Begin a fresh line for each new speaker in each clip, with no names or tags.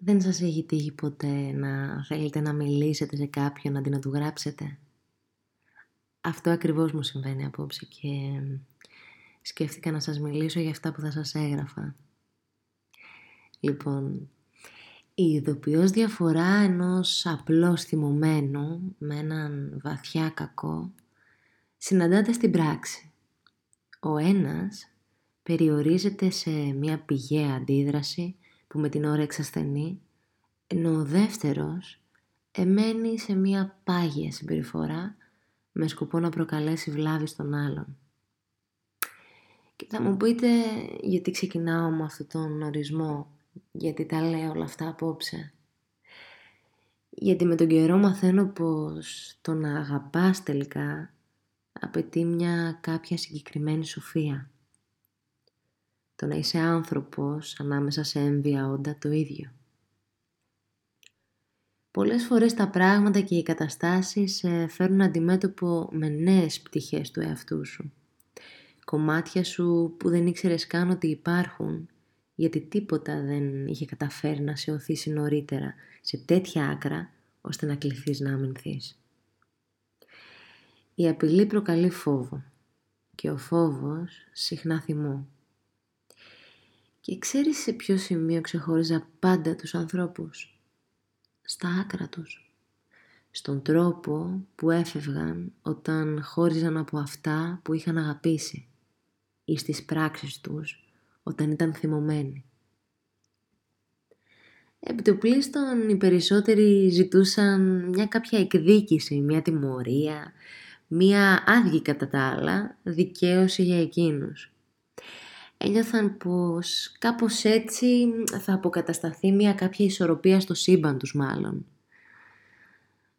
Δεν σας έχει τύχει ποτέ να θέλετε να μιλήσετε σε κάποιον αντί να του γράψετε; Αυτό ακριβώς μου συμβαίνει απόψε και σκέφτηκα να σας μιλήσω για αυτά που θα σας έγραφα. Λοιπόν, η ειδοποιώς διαφορά ενός απλώς θυμωμένου με έναν βαθιά κακό συναντάται στην πράξη. Ο ένας περιορίζεται σε μια πηγαία αντίδραση που με την ώρα εξασθενεί, ενώ ο δεύτερος εμένει σε μια πάγια συμπεριφορά με σκοπό να προκαλέσει βλάβη στον άλλον. Και θα μου πείτε γιατί ξεκινάω με αυτόν τον ορισμό, γιατί τα λέω όλα αυτά απόψε; Γιατί με τον καιρό μαθαίνω πως το να αγαπάς τελικά απαιτεί μια κάποια συγκεκριμένη σοφία. Το να είσαι άνθρωπος ανάμεσα σε έμβια όντα το ίδιο. Πολλές φορές τα πράγματα και οι καταστάσεις σε φέρνουν αντιμέτωπο με νέες πτυχές του εαυτού σου. Κομμάτια σου που δεν ήξερες καν ότι υπάρχουν, γιατί τίποτα δεν είχε καταφέρει να σε οθήσει νωρίτερα σε τέτοια άκρα, ώστε να κληθείς να αμυνθείς. Η απειλή προκαλεί φόβο και ο φόβος συχνά θυμό. Και ξέρεις σε ποιο σημείο ξεχώριζα πάντα τους ανθρώπους; Στα άκρα τους. Στον τρόπο που έφευγαν όταν χώριζαν από αυτά που είχαν αγαπήσει ή στις πράξεις τους όταν ήταν θυμωμένοι. Επιτοπλίστων οι περισσότεροι ζητούσαν μια κάποια εκδίκηση, μια τιμωρία, μια άδικη κατά τα άλλα δικαίωση για εκείνους ένιωθαν πως κάπως έτσι θα αποκατασταθεί μια κάποια ισορροπία στο σύμπαν τους μάλλον.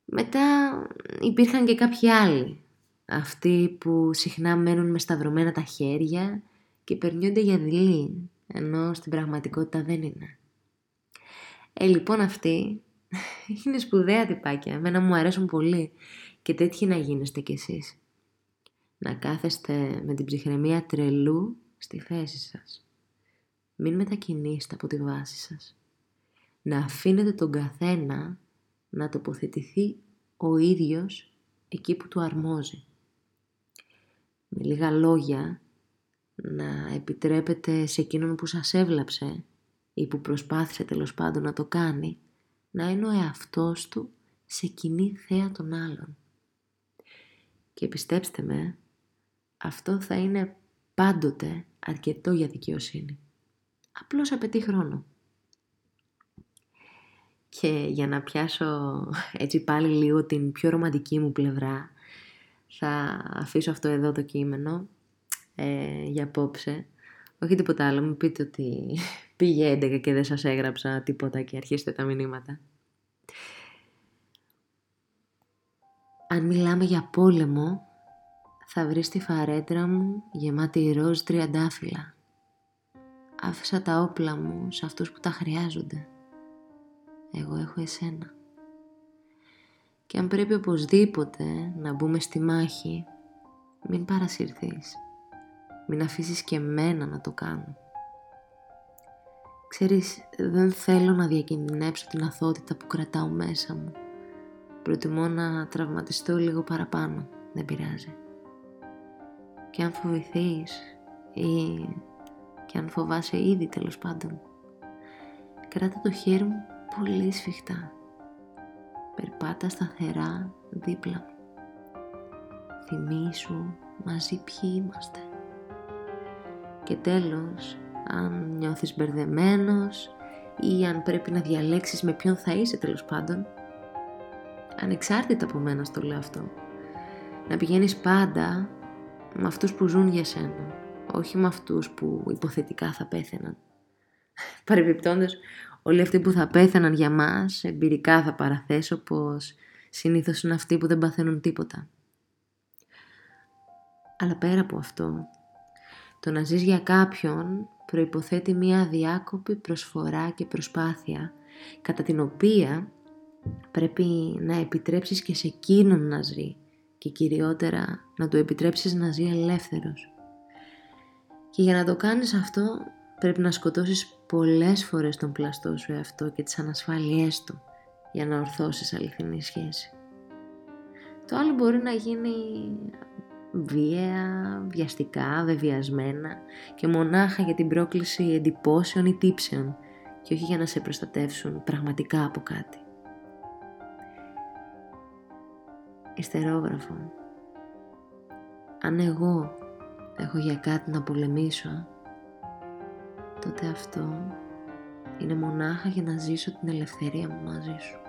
Μετά υπήρχαν και κάποιοι άλλοι, αυτοί που συχνά μένουν με σταυρωμένα τα χέρια και περνιούνται για δειλή, ενώ στην πραγματικότητα δεν είναι. Ε, λοιπόν αυτοί είναι σπουδαία τυπάκια, εμένα μου αρέσουν πολύ και τέτοιοι να γίνεστε κι εσείς. Να κάθεστε με την ψυχραιμία τρελού στη θέση σας. Μην μετακινήσετε από τη βάση σας. Να αφήνετε τον καθένα να τοποθετηθεί ο ίδιος εκεί που του αρμόζει. Με λίγα λόγια, να επιτρέπετε σε εκείνον που σας έβλαψε ή που προσπάθησε τέλος πάντων να το κάνει, να είναι ο εαυτός του σε κοινή θέα των άλλων. Και πιστέψτε με, αυτό θα είναι πάντοτε αρκετό για δικαιοσύνη. Απλώς απαιτεί χρόνο. Και για να πιάσω έτσι πάλι λίγο την πιο ρομαντική μου πλευρά, θα αφήσω αυτό εδώ το κείμενο ε, για απόψε. Όχι τίποτα άλλο, μου πείτε ότι πήγε 11 και δεν σας έγραψα τίποτα και αρχίστε τα μηνύματα. Αν μιλάμε για πόλεμο, θα βρεις τη φαρέτρα μου γεμάτη ροζ τριαντάφυλλα. Άφησα τα όπλα μου σε αυτούς που τα χρειάζονται. Εγώ έχω εσένα. Και αν πρέπει οπωσδήποτε να μπούμε στη μάχη, μην παρασυρθείς. Μην αφήσεις και μένα να το κάνω. Ξέρεις, δεν θέλω να διακινδυνεύσω την αθότητα που κρατάω μέσα μου. Προτιμώ να τραυματιστώ λίγο παραπάνω. Δεν πειράζει και αν φοβηθείς ή και αν φοβάσαι ήδη τέλος πάντων. Κράτα το χέρι μου πολύ σφιχτά. Περπάτα σταθερά δίπλα μου. Θυμήσου μαζί ποιοι είμαστε. Και τέλος αν νιώθεις μπερδεμένος ή αν πρέπει να διαλέξεις με ποιον θα είσαι τέλος πάντων ανεξάρτητα από μένα στο λέω αυτό να πηγαίνεις πάντα με αυτούς που ζουν για σένα, όχι με αυτούς που υποθετικά θα πέθαιναν. Παρεμπιπτόντως, όλοι αυτοί που θα πέθαιναν για μας, εμπειρικά θα παραθέσω πως συνήθως είναι αυτοί που δεν παθαίνουν τίποτα. Αλλά πέρα από αυτό, το να ζεις για κάποιον προϋποθέτει μία διάκοπη προσφορά και προσπάθεια, κατά την οποία πρέπει να επιτρέψεις και σε εκείνον να ζει και κυριότερα να του επιτρέψεις να ζει ελεύθερος. Και για να το κάνεις αυτό πρέπει να σκοτώσεις πολλές φορές τον πλαστό σου εαυτό και τις ανασφάλειές του για να ορθώσεις αληθινή σχέση. Το άλλο μπορεί να γίνει βία, βιαστικά, βεβαιασμένα και μονάχα για την πρόκληση εντυπώσεων ή τύψεων και όχι για να σε προστατεύσουν πραγματικά από κάτι. Ιστερόγραφο. Αν εγώ έχω για κάτι να πολεμήσω, τότε αυτό είναι μονάχα για να ζήσω την ελευθερία μου μαζί σου.